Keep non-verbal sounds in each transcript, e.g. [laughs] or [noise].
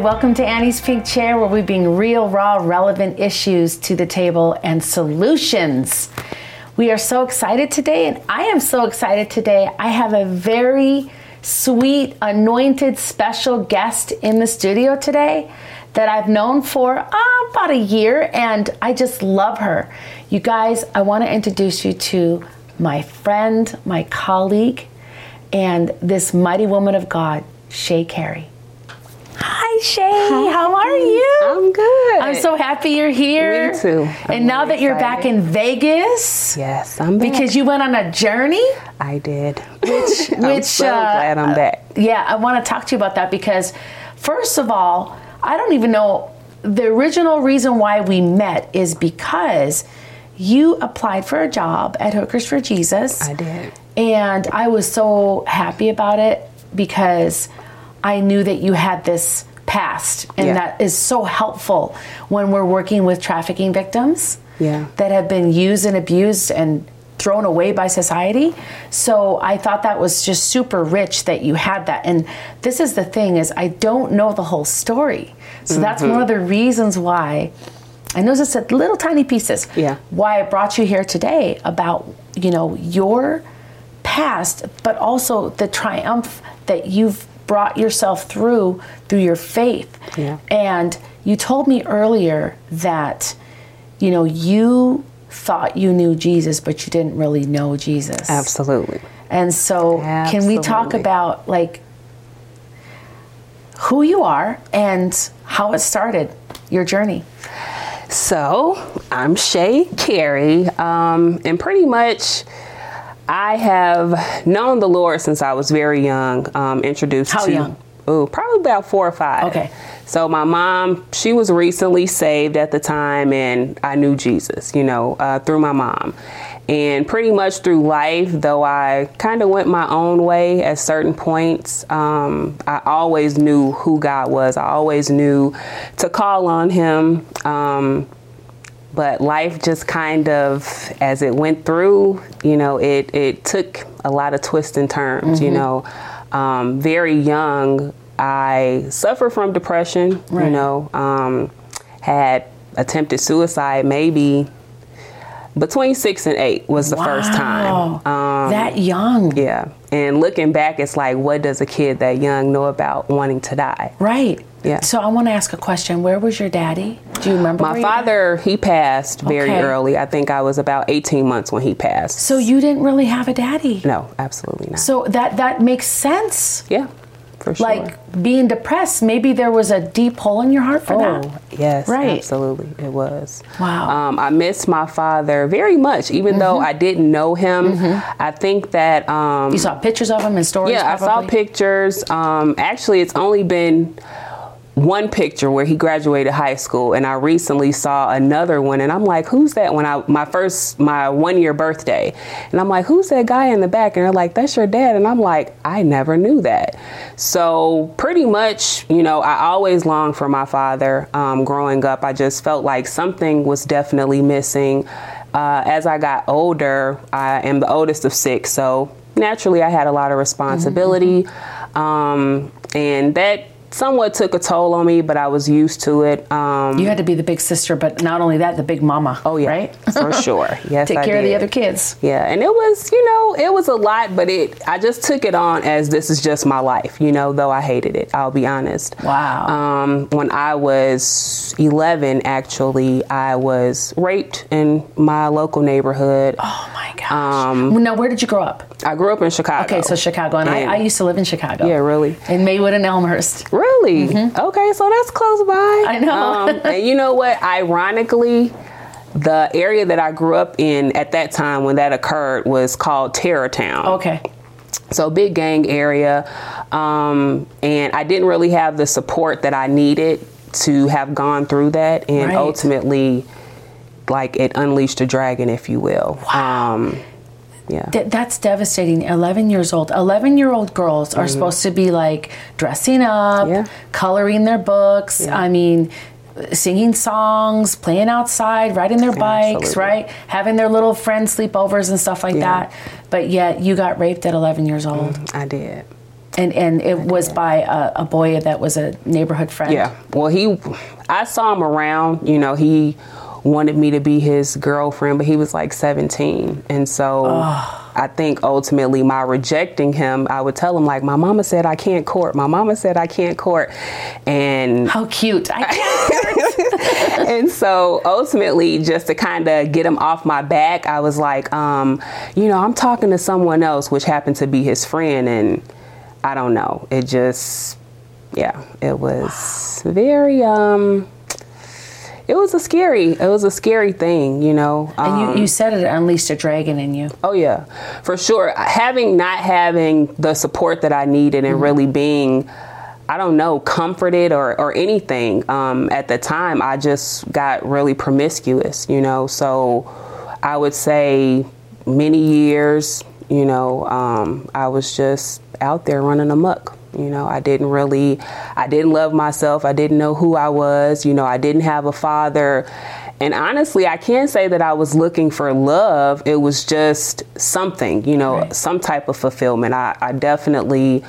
Welcome to Annie's Pink Chair, where we bring real, raw, relevant issues to the table and solutions. We are so excited today, and I am so excited today. I have a very sweet, anointed, special guest in the studio today that I've known for uh, about a year, and I just love her. You guys, I want to introduce you to my friend, my colleague, and this mighty woman of God, Shay Carey. Hi, Shay. Hi. How are you? I'm good. I'm so happy you're here. Me too. I'm and now really that you're back in Vegas, Yes, I'm back. because you went on a journey, I did. which, [laughs] I'm which, so uh, glad I'm back. yeah, I want to talk to you about that because, first of all, I don't even know the original reason why we met is because you applied for a job at Hookers for Jesus. I did. And I was so happy about it because I knew that you had this past, and Yeah. that is so helpful when we're working with trafficking victims Yeah. that have been used and abused and thrown away by society. So I thought that was just super rich that you had that. And this is the thing is I don't know the whole story. So that's Mm-hmm. one of the reasons why I know just said little tiny pieces. Yeah. Why I brought you here today about, you know, your past, but also the triumph that you've brought yourself through through your faith. Yeah. And you told me earlier that, you know, you thought you knew Jesus, but you didn't really know Jesus. Absolutely. And so, can we talk about like who you are and how it started, your journey? So I'm Shay Carey, um, and pretty much I have known the Lord since I was very young. Um, introduced How to young? oh probably about four or five. Okay. So my mom, she was recently saved at the time, and I knew Jesus, you know, uh, through my mom. And pretty much through life, though I kind of went my own way at certain points, um, I always knew who God was. I always knew to call on Him. Um, but life just kind of as it went through you know it it took a lot of twists and turns you know um, very young i suffered from depression you know um, had attempted suicide maybe between six and eight was the first time Wow. um, that young. yeah and looking back it's like what does a kid that young know about wanting to die Right. Yeah. So I want to ask a question. Where was your daddy? Do you remember? my father he passed very Okay. early i think i was about 18 months when he passed So you didn't really have a daddy. No, absolutely not. So that that makes sense. yeah, for sure. Like being depressed, maybe there was a deep hole in your heart for that. oh, that. yes, Right. absolutely, it was. Wow. Mm-hmm. Um, I miss my father very much, even though I didn't know him. I think that. Um, You saw pictures of him and stories. yeah, I saw pictures. Um, actually, it's only been one picture where he graduated high school, and I recently saw another one, and I'm like, "Who's that?" When I my first my one year birthday, and I'm like, "Who's that guy in the back?" And they're like, "That's your dad," and I'm like, "I never knew that." So pretty much, you know, I always longed for my father. Um, growing up, I just felt like something was definitely missing. Uh, as I got older, I am the oldest of six, so naturally I had a lot of responsibility, um, and that somewhat took a toll on me. But I was used to it. Um, You had to be the big sister, but not only that, the big mama. oh yeah, right. for [laughs] sure. Yes, Take I care of the other kids. Yeah, and it was, you know, it was a lot, but it I just took it on as this is just my life, you know, though I hated it, I'll be honest. Wow. Um, when I was 11, actually, I was raped in my local neighborhood. Oh my gosh. Um, now, where did you grow up? I grew up in Chicago. Okay, so Chicago, and, I, And- I used to live in Chicago. Yeah, really? In Maywood and Elmhurst. Really? Okay, so that's close by. Mm-hmm. I know. Um, and you know what? Ironically, the area that I grew up in at that time when that occurred was called Terrortown. Okay. So big gang area, um, and I didn't really have the support that I needed to have gone through that, and Right. ultimately, like it unleashed a dragon, if you will. Wow. Um, yeah. Th- that's devastating. 11 years old. 11 year old girls are supposed to be like dressing up, Mm-hmm. Yeah. coloring their books. I mean, singing songs, playing outside, riding their bikes, Absolutely. right? Having their little friend sleepovers and stuff like Yeah. that. But yet you got raped at 11 years old. I did. And and it was by a, a boy that was a neighborhood friend. Yeah. Well, he, I saw him around. You know, he wanted me to be his girlfriend, but he was like 17, and so. I think ultimately my rejecting him, I would tell him like, my mama said I can't court. My mama said I can't court, and How cute! I can't. [laughs] and so ultimately, just to kind of get him off my back, I was like, um, you know, I'm talking to someone else, which happened to be his friend, and I don't know. It just, yeah, it was very, um, it was a scary, it was a scary thing, you know. Um, and you, you said it unleashed a dragon in you. Oh yeah, for sure. Having not having the support that I needed and really being, I don't know, comforted or or anything. Um, at the time, I just got really promiscuous, you know. So I would say many years, you know, um, I was just out there running amok. You know, I didn't really, I didn't love myself. I didn't know who I was. You know, I didn't have a father. And honestly, I can't say that I was looking for love. It was just something, you know, Right. some type of fulfillment. I, I definitely,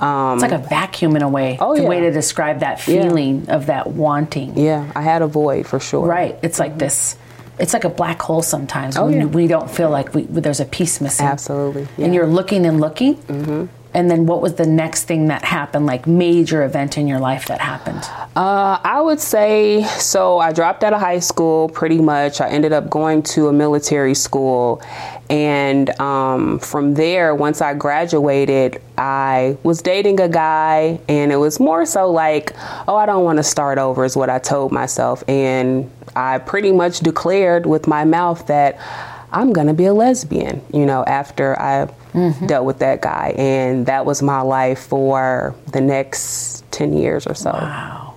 um, It's like a vacuum in a way. Oh, the yeah. way to describe that Yeah. feeling of that wanting. yeah, I had a void for sure. Right. It's like this. It's like a black hole sometimes Oh, when yeah. we don't feel like we, there's a piece missing. Absolutely. And you're looking and looking. Mm-hmm. And then what was the next thing that happened, like major event in your life that happened? Uh, I would say so. I dropped out of high school pretty much. I ended up going to a military school. And um, from there, once I graduated, I was dating a guy, and it was more so like, oh, I don't want to start over, is what I told myself. And I pretty much declared with my mouth that I'm going to be a lesbian, you know, after I dealt with that guy. And that was my life for the next 10 years or so. Wow.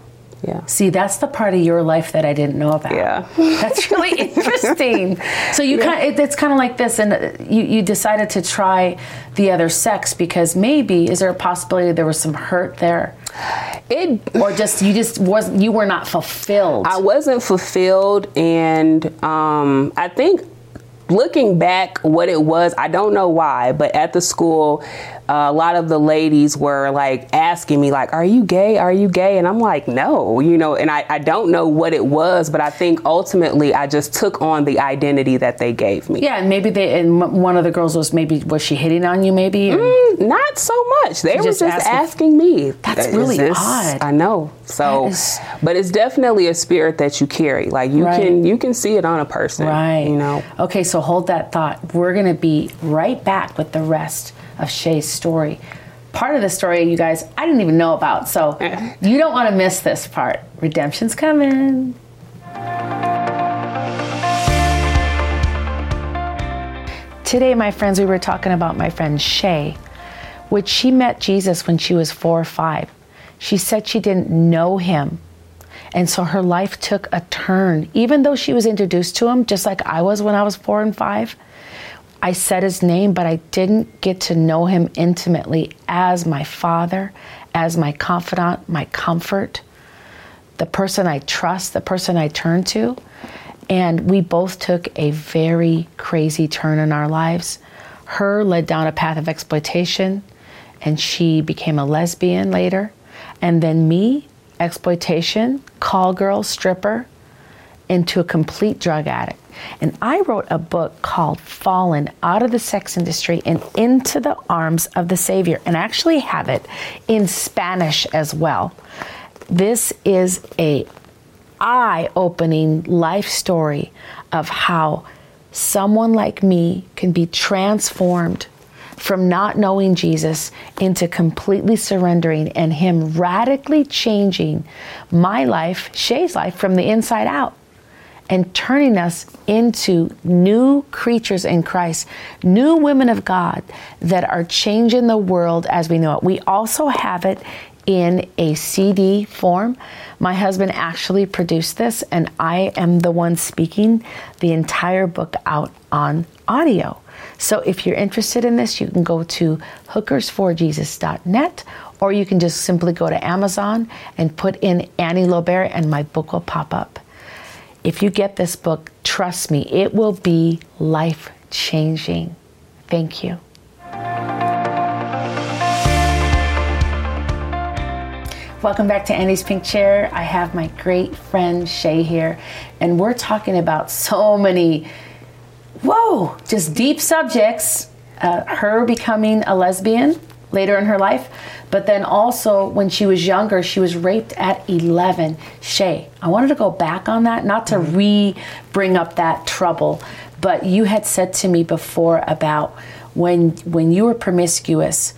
Yeah. See, that's the part of your life that I didn't know about. Yeah. [laughs] That's really [laughs] interesting. So you kind of, it, it's kind of like this, and uh, you, you decided to try the other sex because maybe is there a possibility there was some hurt there, It or just you just wasn't you were not fulfilled. I wasn't fulfilled and um, I think looking back what it was i don't know why but at the school uh, a lot of the ladies were like asking me like are you gay are you gay and i'm like no you know and i, I don't know what it was but i think ultimately i just took on the identity that they gave me yeah, and maybe they and one of the girls was maybe was she hitting on you maybe? Mm, not so much they were just just, asking- asking, me That's really this-" odd. i know so is- but it's definitely a spirit that you carry like you Right. can you can see it on a person Right. you know Okay, so hold that thought. We're going to be right back with the rest of Shay's story. Part of the story, you guys, I didn't even know about. So you don't want to miss this part. Redemption's coming. Today, my friends, we were talking about my friend Shay, which she met Jesus when she was four or five. She said she didn't know him. And so her life took a turn, even though she was introduced to him, just like I was when I was four and five. I said his name, but I didn't get to know him intimately as my father, as my confidant, my comfort, the person I trust, the person I turn to. And we both took a very crazy turn in our lives. Her led down a path of exploitation, and she became a lesbian later. And then me, exploitation, call girl, stripper, into a complete drug addict. And I wrote a book called Fallen Out of the Sex Industry and Into the Arms of the Savior, and I actually have it in Spanish as well. This is a eye-opening life story of how someone like me can be transformed from not knowing Jesus into completely surrendering and him radically changing my life, Shay's life from the inside out and turning us into new creatures in Christ, new women of God that are changing the world as we know it. We also have it in a CD form. My husband actually produced this, and I am the one speaking the entire book out on audio. So if you're interested in this, you can go to hookersforjesus.net or you can just simply go to Amazon and put in Annie Lobert and my book will pop up. If you get this book, trust me, it will be life changing. Thank you. Welcome back to Annie's Pink Chair. I have my great friend Shay here, and we're talking about so many, whoa, just deep subjects. Uh, her becoming a lesbian later in her life, but then also when she was younger, she was raped at 11. Shay, I wanted to go back on that, not to mm-hmm. re bring up that trouble, but you had said to me before about when when you were promiscuous,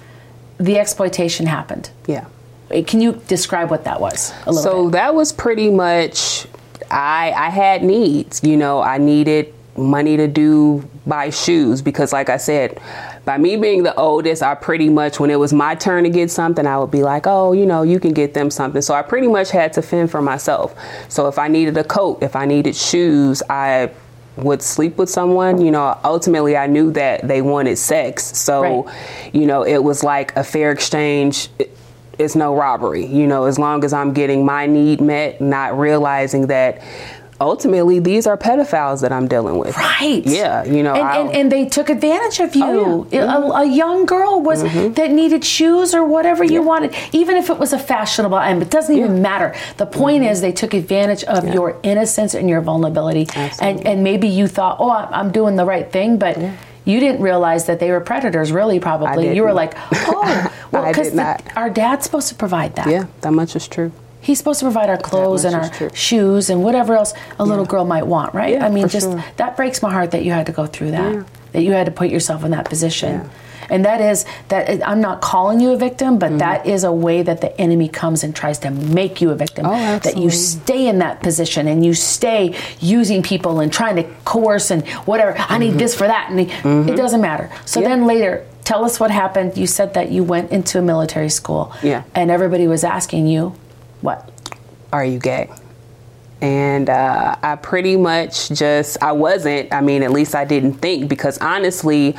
the exploitation happened. Yeah. Eh, can you describe what that was a little So bit? that was pretty much I I had needs. You know, I needed money to do buy shoes because like I said, by me being the oldest, I pretty much when it was my turn to get something, I would be like, "Oh, you know, you can get them something." So I pretty much had to fend for myself. So if I needed a coat, if I needed shoes, I would sleep with someone, you know, ultimately I knew that they wanted sex. So, Right. you know, it was like a fair exchange. It's no robbery, you know, as long as I'm getting my need met, not realizing that ultimately these are pedophiles that I'm dealing with. Right. Yeah, you know, and, and, and they took advantage of you. Oh, yeah. Mm-hmm. a, a young girl was that needed shoes or whatever you wanted, even if it was a fashionable item. It doesn't even matter. The point is, they took advantage of your innocence and your vulnerability, and Absolutely. and maybe you thought, oh, I'm doing the right thing, but. You didn't realize that they were predators, really, probably. You were like, oh, [laughs] well, because our dad's supposed to provide that. yeah, that much is true. He's supposed to provide our clothes and our shoes and whatever else a little girl might want, right? Yeah, I mean, just sure. that breaks my heart that you had to go through that, Yeah. that you had to put yourself in that position. Yeah. And that is that I'm not calling you a victim, Mm-hmm. but that is a way that the enemy comes and tries to make you a victim. Oh, absolutely. that you stay in that position and you stay using people and trying to coerce and whatever. I need this for that, and it doesn't matter. So Mm-hmm. Yeah. then later, tell us what happened. You said that you went into a military school, Yeah. and everybody was asking you, what? are you gay? And uh, I pretty much just, I wasn't, I mean, at least I didn't think because honestly,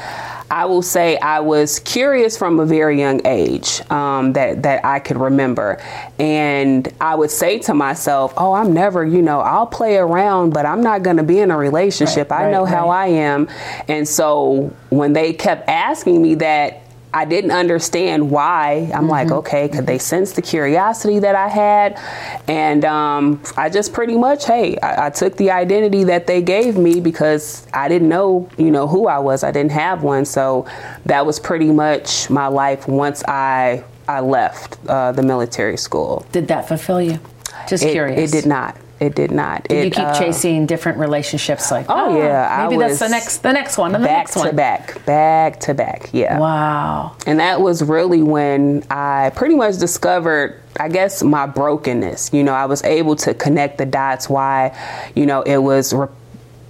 I will say I was curious from a very young age um, that, that I could remember. And I would say to myself, oh, I'm never, you know, I'll play around, but I'm not going to be in a relationship. Right, I know right, how. I am. And so when they kept asking me that, I didn't understand why. I'm like, Mm-hmm. okay, could they sense the curiosity that I had? And um, I just pretty much, hey, I, I took the identity that they gave me because I didn't know, you know, who I was. I didn't have one. So that was pretty much my life once I I left uh, the military school. Did that fulfill you? Just It, curious. it did not. It did not. Did you keep uh, chasing different relationships? Like, Oh, yeah, I maybe that's the next, the next one, and the next one. back, to back back to back. Yeah. Wow. And that was really when I pretty much discovered, I guess, my brokenness. You know, I was able to connect the dots why, you know, it was re-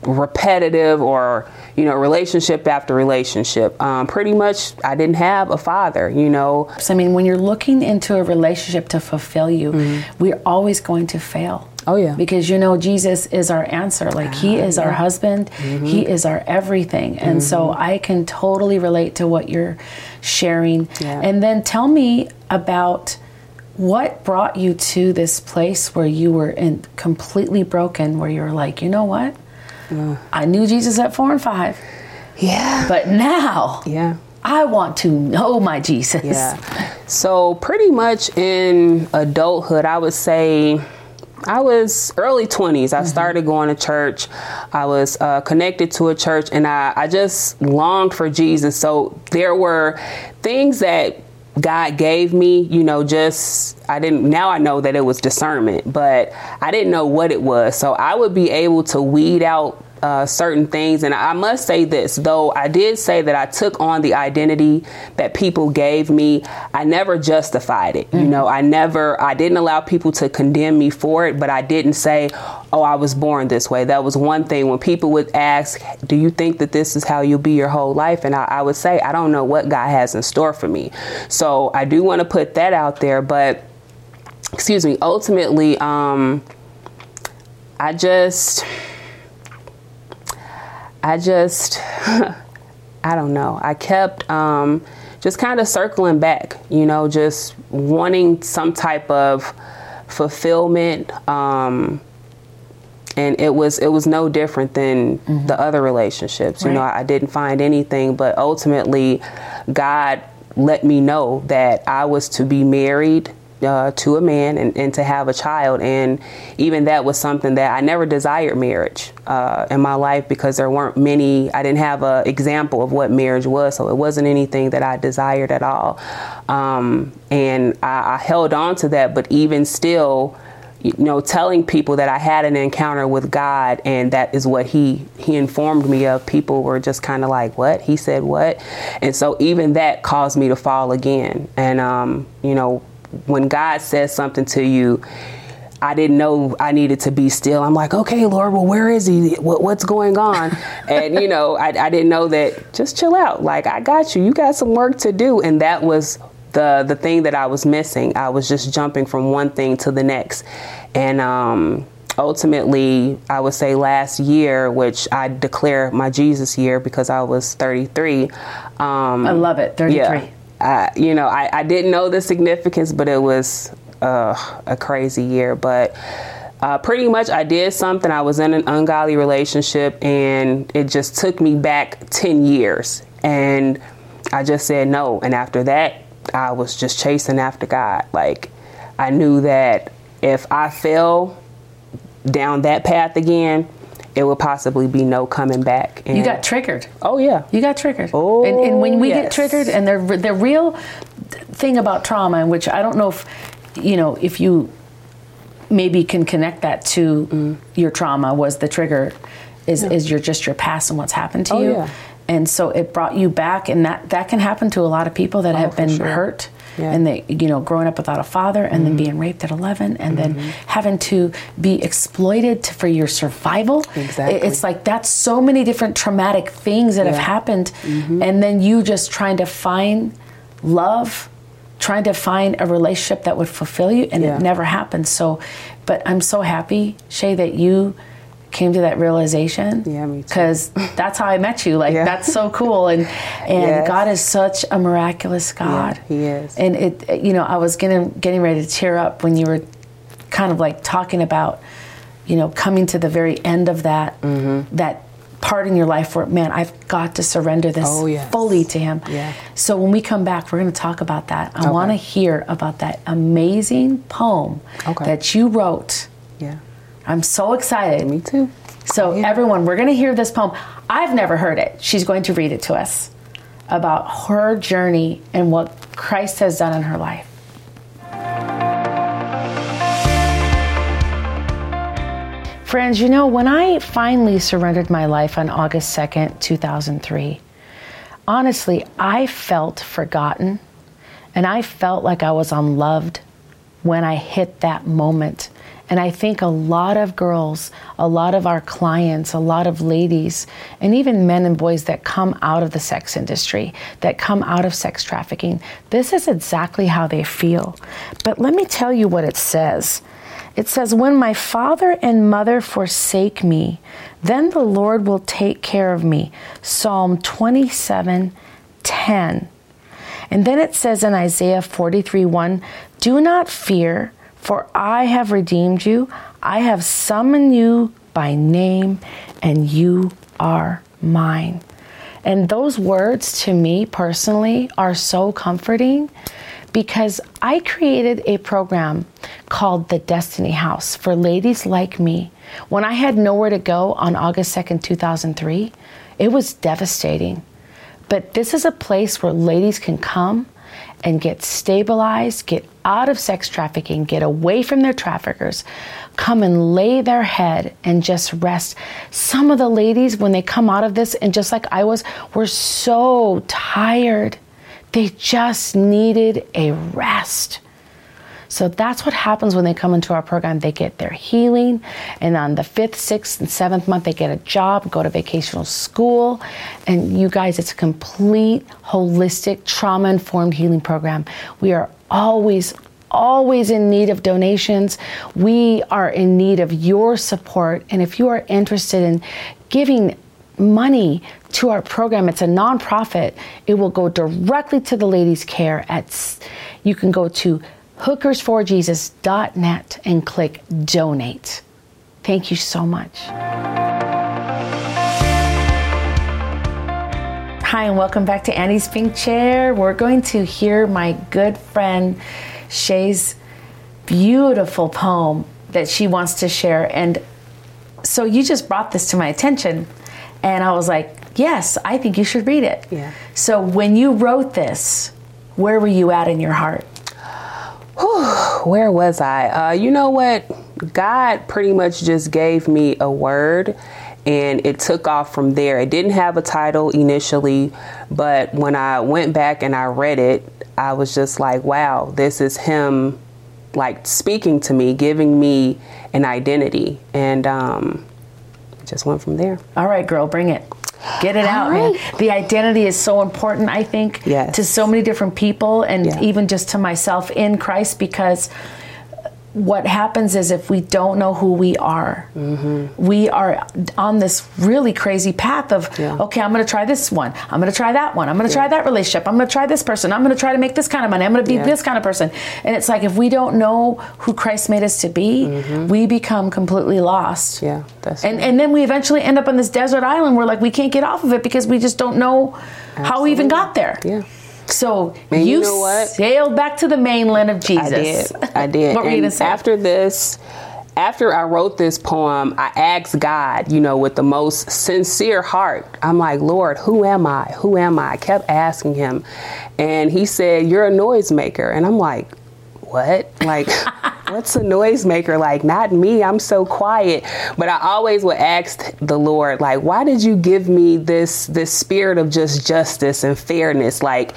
repetitive or, you know, relationship after relationship. Um, pretty much, I didn't have a father, you know. So, I mean, when you're looking into a relationship to fulfill you, we're always going to fail. Mm-hmm. Oh, yeah. Because you know, Jesus is our answer. Like, He is our husband, Mm-hmm. He is our everything. And so I can totally relate to what you're sharing. Yeah. And then tell me about what brought you to this place where you were in completely broken, where you were like, you know what? I knew Jesus at four and five, Yeah. but now Yeah. I want to know my Jesus. Yeah. So pretty much in adulthood, I would say I was early 20s. I started going to church. I was uh, connected to a church and I, I just longed for Jesus. So there were things that God gave me, you know, just I didn't now I know that it was discernment, but I didn't know what it was. So I would be able to weed out uh, certain things. And I must say this, though I did say that I took on the identity that people gave me, I never justified it. You know, I never, I didn't allow people to condemn me for it, but I didn't say, oh, I was born this way. That was one thing. When people would ask, do you think that this is how you'll be your whole life? And I, I would say, I don't know what God has in store for me. So I do want to put that out there, but excuse me, ultimately, um, I just, I just, [laughs] I don't know. I kept um, just kind of circling back, you know, just wanting some type of fulfillment. Um, and it was it was no different than the other relationships. You know, I, I didn't find anything, but ultimately, God let me know that I was to be married uh, to a man and, and, to have a child. And even that was something that I never desired marriage uh, in my life because there weren't many, I didn't have an example of what marriage was. So it wasn't anything that I desired at all. Um, and I, I held on to that, but even still, you know, telling people that I had an encounter with God and that is what he he informed me of. People were just kind of like, "What?" He said, "What?" And so even that caused me to fall again. And um, you know, when God says something to you, I didn't know I needed to be still. I'm like, okay, Lord, well, where is he? What, what's going on? [laughs] and, you know, I, I didn't know that just chill out. Like, I got you. You got some work to do. And that was the, the thing that I was missing. I was just jumping from one thing to the next. And, um, ultimately, I would say last year, which I declare my Jesus year because I was 33. Um, I love it, 33. Yeah, You know, I, I didn't know the significance, but it was uh, a crazy year. But uh, pretty much, I did something. I was in an ungodly relationship, and it just took me back 10 years. And I just said no. And after that, I was just chasing after God. Like, I knew that if I fell down that path again, it would possibly be no coming back. And you got triggered. Oh yeah, you got triggered. Oh, and, and when we yes. get triggered, and the the real thing about trauma, in which I don't know if you know if you maybe can connect that to mm. your trauma was the trigger, is yeah. is your just your past and what's happened to oh, you. Yeah. And so it brought you back, and that that can happen to a lot of people that oh, have been sure. hurt yeah. and they you know growing up without a father and mm-hmm. then being raped at 11 and mm-hmm. then having to be exploited to, for your survival exactly it's like that's so many different traumatic things that yeah. have happened mm-hmm. and then you just trying to find love trying to find a relationship that would fulfill you and yeah. it never happened so but i'm so happy shay that you came to that realization. Yeah, me too. Because that's how I met you. Like yeah. that's so cool, and and yes. God is such a miraculous God. Yeah, he is. And it, you know, I was getting getting ready to tear up when you were kind of like talking about, you know, coming to the very end of that mm-hmm. that part in your life where man i've got to surrender this oh, yes. fully to him yeah. so when we come back we're going to talk about that i okay. want to hear about that amazing poem okay. that you wrote yeah I'm so excited. Me too. So, yeah. everyone, we're going to hear this poem. I've never heard it. She's going to read it to us about her journey and what Christ has done in her life. Friends, you know, when I finally surrendered my life on August 2nd, 2003, honestly, I felt forgotten and I felt like I was unloved when I hit that moment and I think a lot of girls, a lot of our clients, a lot of ladies, and even men and boys that come out of the sex industry, that come out of sex trafficking, this is exactly how they feel. But let me tell you what it says. It says, When my father and mother forsake me, then the Lord will take care of me. Psalm 27 10. And then it says in Isaiah 43 1, Do not fear for I have redeemed you, I have summoned you by name, and you are mine. And those words to me personally are so comforting because I created a program called the Destiny House for ladies like me. When I had nowhere to go on August 2nd, 2003, it was devastating. But this is a place where ladies can come and get stabilized, get out of sex trafficking, get away from their traffickers, come and lay their head and just rest. Some of the ladies, when they come out of this, and just like I was, were so tired. They just needed a rest. So that's what happens when they come into our program. They get their healing, and on the fifth, sixth, and seventh month, they get a job, go to vacational school. And you guys, it's a complete, holistic, trauma informed healing program. We are always, always in need of donations. We are in need of your support. And if you are interested in giving money to our program, it's a nonprofit. It will go directly to the ladies' care. At you can go to hookersforjesus.net and click donate. Thank you so much. Hi, and welcome back to Annie's Pink Chair. We're going to hear my good friend Shay's beautiful poem that she wants to share. And so you just brought this to my attention, and I was like, yes, I think you should read it. Yeah. So when you wrote this, where were you at in your heart? Where was I? Uh, you know what? God pretty much just gave me a word and it took off from there. It didn't have a title initially, but when I went back and I read it, I was just like, wow, this is Him like speaking to me, giving me an identity. And um, just went from there. All right, girl, bring it. Get it out, man. The identity is so important, I think, Yes. to so many different people and Yeah. even just to myself in Christ because what happens is if we don't know who we are, Mm-hmm. we are on this really crazy path of, Yeah. okay, I'm going to try this one. I'm going to try that one. I'm going to try that relationship. I'm going to try this person. I'm going to try to make this kind of money. I'm going to be Yeah. this kind of person. And it's like if we don't know who Christ made us to be, we become completely lost. Mm-hmm. Yeah, that's And right. and then we eventually end up on this desert island where like we can't get off of it because we just don't know how we even got there. Yeah. So And you, you know what? sailed back to the mainland of Jesus. I did. I [laughs] did. what and after this, after I wrote this poem, I asked God, you know, with the most sincere heart. I'm like, Lord, who am I? Who am I? I kept asking him. And he said, You're a noisemaker. And I'm like, What? Like, what's a noisemaker? Like, not me. I'm so quiet. But I always would ask the Lord, like, why did you give me this this spirit of just justice and fairness? Like,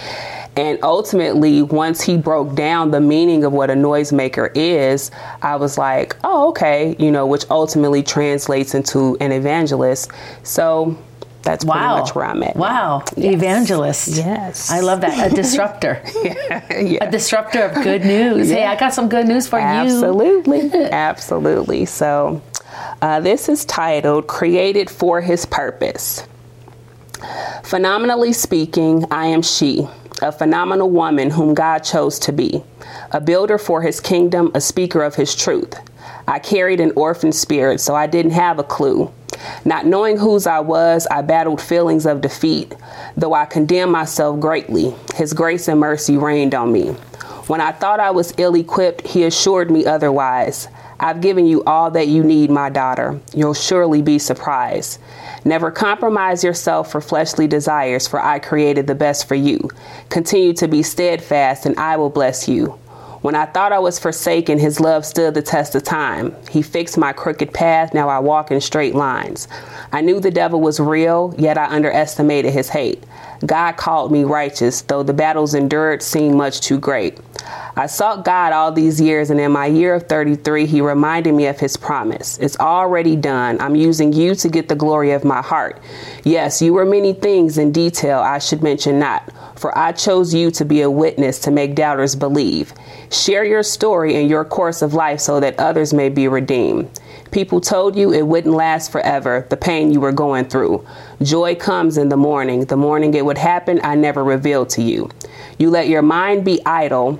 and ultimately, once he broke down the meaning of what a noisemaker is, I was like, oh, okay, you know, which ultimately translates into an evangelist. So that's pretty much where I'm at. Wow. Yes. Evangelist. Yes. I love that. A [laughs] disruptor. yeah. A disruptor of good news. Hey, I got some good news for you. Absolutely. [laughs] Absolutely. So, uh, this is titled Created for His Purpose. Phenomenally speaking, I am she, a phenomenal woman whom God chose to be, a builder for his kingdom, a speaker of his truth. I carried an orphan spirit, so I didn't have a clue. Not knowing whose I was, I battled feelings of defeat. Though I condemned myself greatly, his grace and mercy rained on me. When I thought I was ill equipped, he assured me otherwise. I've given you all that you need, my daughter. You'll surely be surprised. Never compromise yourself for fleshly desires, for I created the best for you. Continue to be steadfast, and I will bless you. When I thought I was forsaken, his love stood the test of time. He fixed my crooked path, now I walk in straight lines. I knew the devil was real, yet I underestimated his hate. God called me righteous, though the battles endured seemed much too great. I sought God all these years, and in my year of 33, He reminded me of His promise. It's already done. I'm using you to get the glory of my heart. Yes, you were many things in detail I should mention not, for I chose you to be a witness to make doubters believe. Share your story and your course of life so that others may be redeemed. People told you it wouldn't last forever, the pain you were going through. Joy comes in the morning. The morning it would happen, I never revealed to you. You let your mind be idle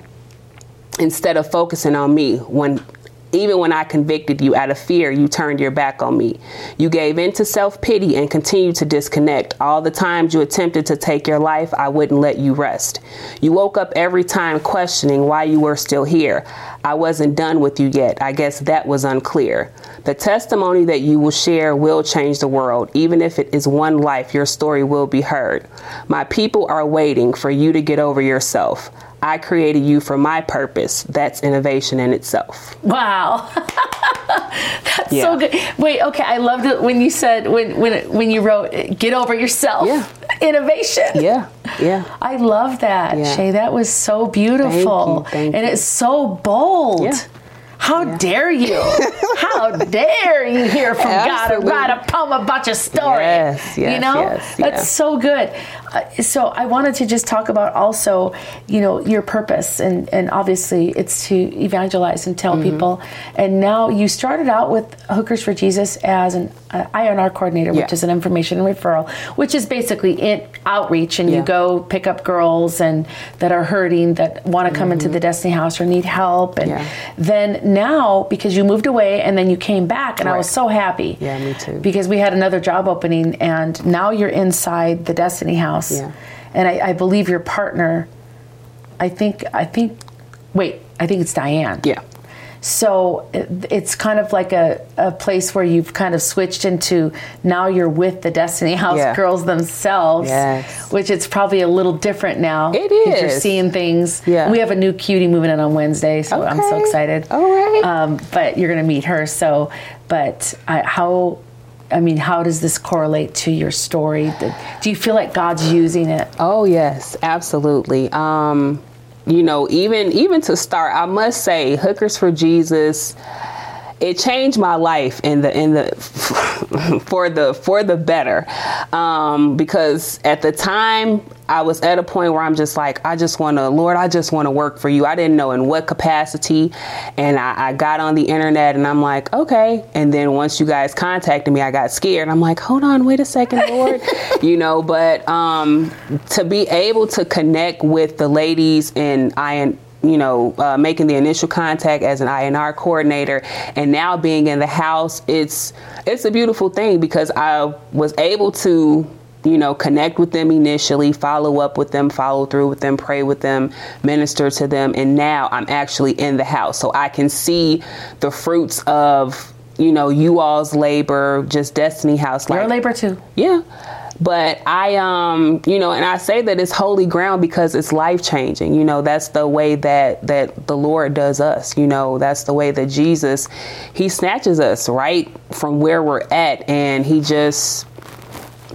instead of focusing on me when even when I convicted you out of fear, you turned your back on me. You gave in to self pity and continued to disconnect. All the times you attempted to take your life, I wouldn't let you rest. You woke up every time questioning why you were still here. I wasn't done with you yet. I guess that was unclear. The testimony that you will share will change the world. Even if it is one life, your story will be heard. My people are waiting for you to get over yourself. I created you for my purpose. That's innovation in itself. Wow. [laughs] That's Yeah. so good. Wait, okay, I loved it when you said when when when you wrote get over yourself. Yeah. [laughs] Innovation. Yeah, yeah. I love that, Yeah. Shay. That was so beautiful. Thank you, thank and you. it's so bold. Yeah. How dare you? [laughs] How dare you hear from God and write a poem about your story? Yes, you know, yes, that's so good. Uh, so I wanted to just talk about also, you know, your purpose, and and obviously it's to evangelize and tell Mm-hmm. people. And now you started out with Hookers for Jesus as an uh, INR coordinator, which Yeah. is an information and referral, which is basically in outreach, and you go pick up girls and that are hurting that want to come into the Destiny House or need help, and Mm-hmm. Yeah. then now because you moved away and then you came back, and I was so happy. Yeah, me too. Because we had another job opening, and now you're inside the Destiny House, Yeah. and I, I believe your partner. I think I think. Wait, I think it's Diane. Yeah. So it's kind of like a, a place where you've kind of switched into now you're with the Destiny House Yeah. girls themselves, Yes. which it's probably a little different now. It 'cause You're seeing things. Yeah. We have a new cutie moving in on Wednesday, so I'm so excited. All right. Um, but you're going to meet her. So, but I, how, I mean, how does this correlate to your story? Do- you feel like God's using it? Oh yes, absolutely. Um, you know, even even to start, I must say, Hookers for Jesus, it changed my life in the in the [laughs] for the for the better. Um, because at the time I was at a point where I'm just like, I just want to, Lord, I just want to work for you. I didn't know in what capacity, and I, I got on the internet and I'm like, okay. And then once you guys contacted me, I got scared. I'm like, hold on, wait a second, Lord, [laughs] you know. But um, to be able to connect with the ladies in IN you know, uh, making the initial contact as an INR coordinator, and now being in the house, it's it's a beautiful thing because I was able to, you know, connect with them initially, follow up with them, follow through with them, pray with them, minister to them, and now I'm actually in the house, so I can see the fruits of you know you all's labor, just Destiny House, Your labor too. yeah. But I um you know and I say that it's holy ground because it's life changing. You know, that's the way that that the Lord does us. You know, that's the way that Jesus he snatches us right from where we're at and he just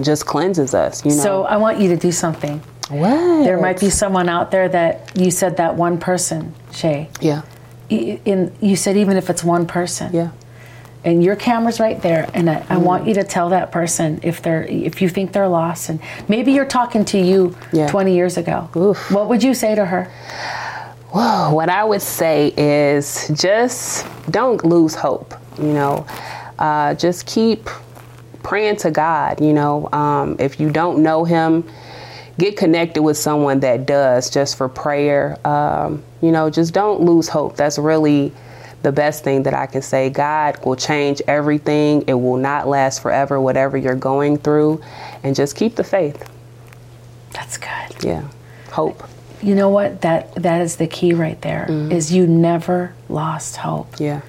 just cleanses us, you know. So I want you to do something. what? There might be someone out there that you said that one person, Shay. Yeah. In you said even if it's one person. Yeah. And your camera's right there and I, I want you to tell that person if they're if you think they're lost and maybe you're talking to you Yeah. 20 years ago Oof. what would you say to her Whoa, what I would say is just don't lose hope. You know, uh, just keep praying to God. You know, um, if you don't know Him, get connected with someone that does just for prayer. Um, you know, just don't lose hope. That's really the best thing that I can say. God will change everything, it will not last forever, whatever you're going through, and just keep the faith. that's good Yeah, hope. you know what that that is the key right there. Mm-hmm. Is you never lost hope Yeah.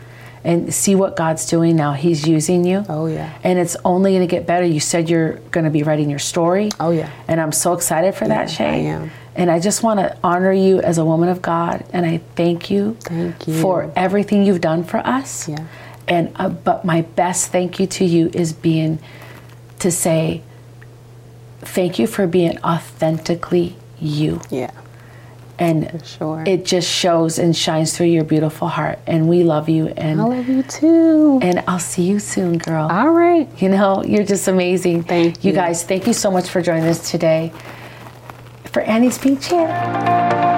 and see what god's doing now he's using you Oh, yeah. and it's only going to get better you said you're going to be writing your story Oh, yeah. and i'm so excited for that Yeah, shay I am. And i just want to honor you as a woman of god and i thank you Thank you. for everything you've done for us Yeah. and uh, but my best thank you to you is being to say thank you for being authentically you Yeah. and sure. it just shows and shines through your beautiful heart and we love you and I love you too. and I'll see you soon girl All right. you know you're just amazing Thank you you. guys thank you so much for joining us today for Annie's Pink Chair